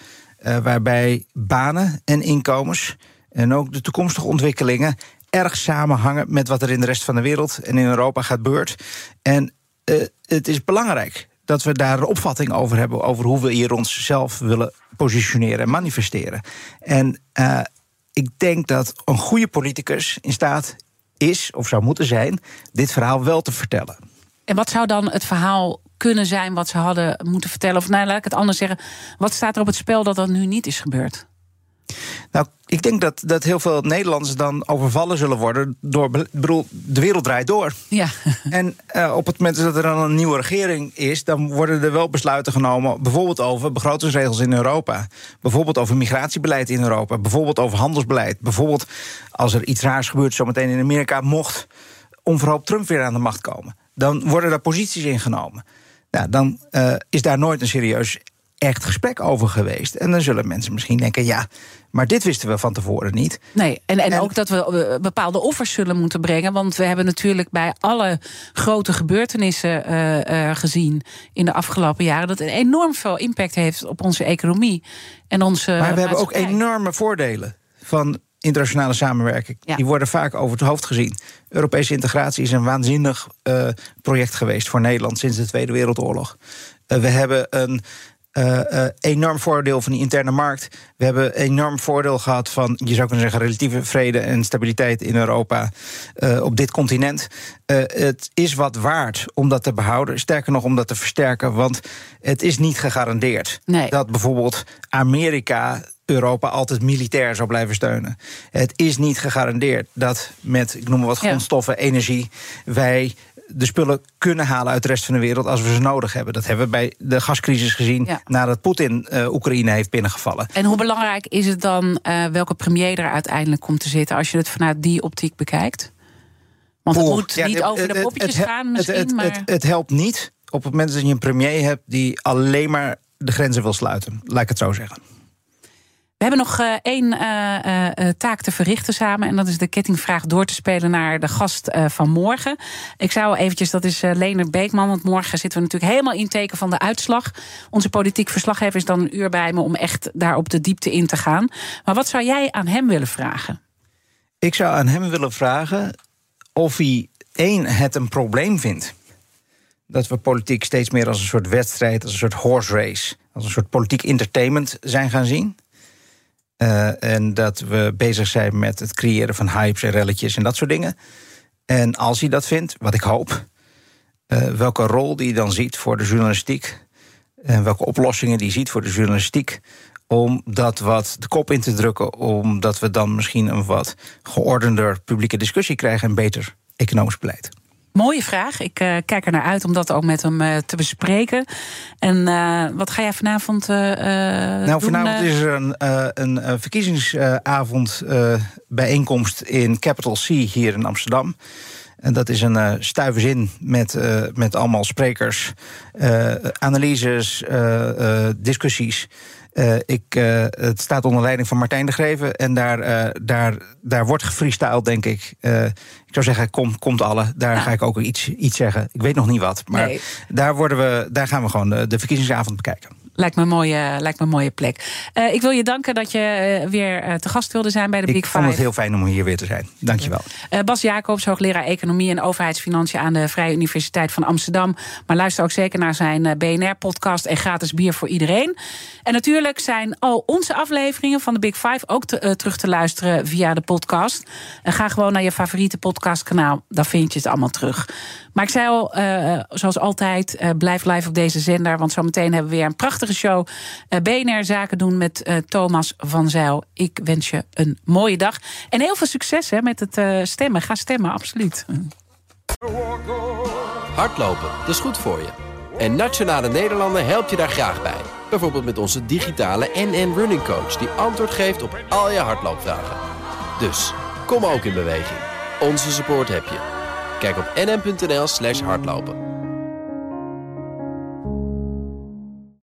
waarbij banen en inkomens en ook de toekomstige ontwikkelingen erg samenhangen met wat er in de rest van de wereld en in Europa gebeurt. En uh, het is belangrijk dat we daar een opvatting over hebben, over hoe we hier onszelf willen positioneren en manifesteren. En ik denk dat een goede politicus in staat is, of zou moeten zijn, dit verhaal wel te vertellen. En wat zou dan het verhaal kunnen zijn wat ze hadden moeten vertellen? Of nou, laat ik het anders zeggen. Wat staat er op het spel dat dat nu niet is gebeurd? Nou, ik denk dat, dat heel veel Nederlanders dan overvallen zullen worden door. bedoel, de wereld draait door. Ja. En uh, op het moment dat er dan een nieuwe regering is, dan worden er wel besluiten genomen. Bijvoorbeeld over begrotingsregels in Europa. Bijvoorbeeld over migratiebeleid in Europa. Bijvoorbeeld over handelsbeleid. Bijvoorbeeld als er iets raars gebeurt, zometeen in Amerika, mocht onverhoopt Trump weer aan de macht komen. Dan worden daar posities ingenomen. Nou, dan uh, is daar nooit een serieus echt gesprek over geweest. En dan zullen mensen misschien denken: ja, maar dit wisten we van tevoren niet. Nee, en, en, en ook dat we bepaalde offers zullen moeten brengen. Want we hebben natuurlijk bij alle grote gebeurtenissen uh, uh, gezien in de afgelopen jaren dat het enorm veel impact heeft op onze economie en onze. Maar we hebben ook enorme voordelen van internationale samenwerking. Ja. Die worden vaak over het hoofd gezien. Europese integratie is een waanzinnig uh, project geweest voor Nederland sinds de Tweede Wereldoorlog. Uh, we hebben een uh, uh, enorm voordeel van die interne markt. We hebben enorm voordeel gehad van, je zou kunnen zeggen, relatieve vrede en stabiliteit in Europa op dit continent. het is wat waard om dat te behouden. Sterker nog, om dat te versterken. Want het is niet gegarandeerd nee. dat bijvoorbeeld Amerika Europa altijd militair zou blijven steunen. Het is niet gegarandeerd dat met, ik noem maar wat, grondstoffen, ja. energie, wij de spullen kunnen halen uit de rest van de wereld als we ze nodig hebben. Dat hebben we bij de gascrisis gezien ja. nadat Poetin uh, Oekraïne heeft binnengevallen. En hoe belangrijk is het dan uh, welke premier er uiteindelijk komt te zitten als je het vanuit die optiek bekijkt? Want het Oeh, moet ja, niet het, over de poppetjes het, gaan misschien, het, maar... Het, helpt niet op het moment dat je een premier hebt die alleen maar de grenzen wil sluiten. Laat ik het zo zeggen. We hebben nog uh, één uh, uh, taak te verrichten samen. En dat is de kettingvraag door te spelen naar de gast van morgen. Ik zou eventjes, dat is Lener Beekman. Want morgen zitten we natuurlijk helemaal in teken van de uitslag. Onze politiek verslaggever is dan een uur bij me om echt daar op de diepte in te gaan. Maar wat zou jij aan hem willen vragen? Ik zou aan hem willen vragen of hij één het een probleem vindt. Dat we politiek steeds meer als een soort wedstrijd, als een soort horse race, als een soort politiek entertainment zijn gaan zien. Uh, en dat we bezig zijn met het creëren van hypes en relletjes en dat soort dingen. En als hij dat vindt, wat ik hoop, uh, welke rol die dan ziet voor de journalistiek. En welke oplossingen die ziet voor de journalistiek. Om dat wat de kop in te drukken, omdat we dan misschien een wat geordender publieke discussie krijgen en beter economisch beleid. Mooie vraag. Ik uh, kijk er naar uit om dat ook met hem uh, te bespreken. En uh, wat ga jij vanavond Nou, doen? vanavond is er een, een verkiezingsavond bijeenkomst in Capital C hier in Amsterdam. En dat is een uh, met, uh, met allemaal sprekers, uh, analyses, discussies. ik, het staat onder leiding van Martijn de Greven. En daar, daar, daar wordt gefreestyled, denk ik. ik zou zeggen, kom, komt alle. Daar ja. ga ik ook iets, iets zeggen. Ik weet nog niet wat. Maar nee. daar, worden we, daar gaan we gewoon de, de verkiezingsavond bekijken. Lijkt me een mooie, lijkt me een mooie plek. Uh, ik wil je danken dat je uh, weer uh, te gast wilde zijn bij de ik Big Five. Ik vond het heel fijn om hier weer te zijn. Dank je wel. Bas Jacobs, hoogleraar Economie en Overheidsfinanciën... aan de Vrije Universiteit van Amsterdam. Maar luister ook zeker naar zijn BNR-podcast... en gratis bier voor iedereen. En natuurlijk zijn al onze afleveringen van de Big Five... ook te, terug te luisteren via de podcast. En ga gewoon naar je favoriete podcastkanaal. Daar vind je het allemaal terug. Maar ik zei al, zoals altijd, blijf live op deze zender... want zometeen hebben we weer een prachtig show. Uh, BNR Zaken doen met uh, Thomas van Zijl. Ik wens je een mooie dag. En heel veel succes hè, met het uh, stemmen. Ga stemmen, absoluut. Hardlopen, dat is goed voor je. En Nationale Nederlanden helpt je daar graag bij. Bijvoorbeeld met onze digitale NN Running Coach... die antwoord geeft op al je hardloopvragen. Dus, kom ook in beweging. Onze support heb je. Kijk op nn.nl slash hardlopen.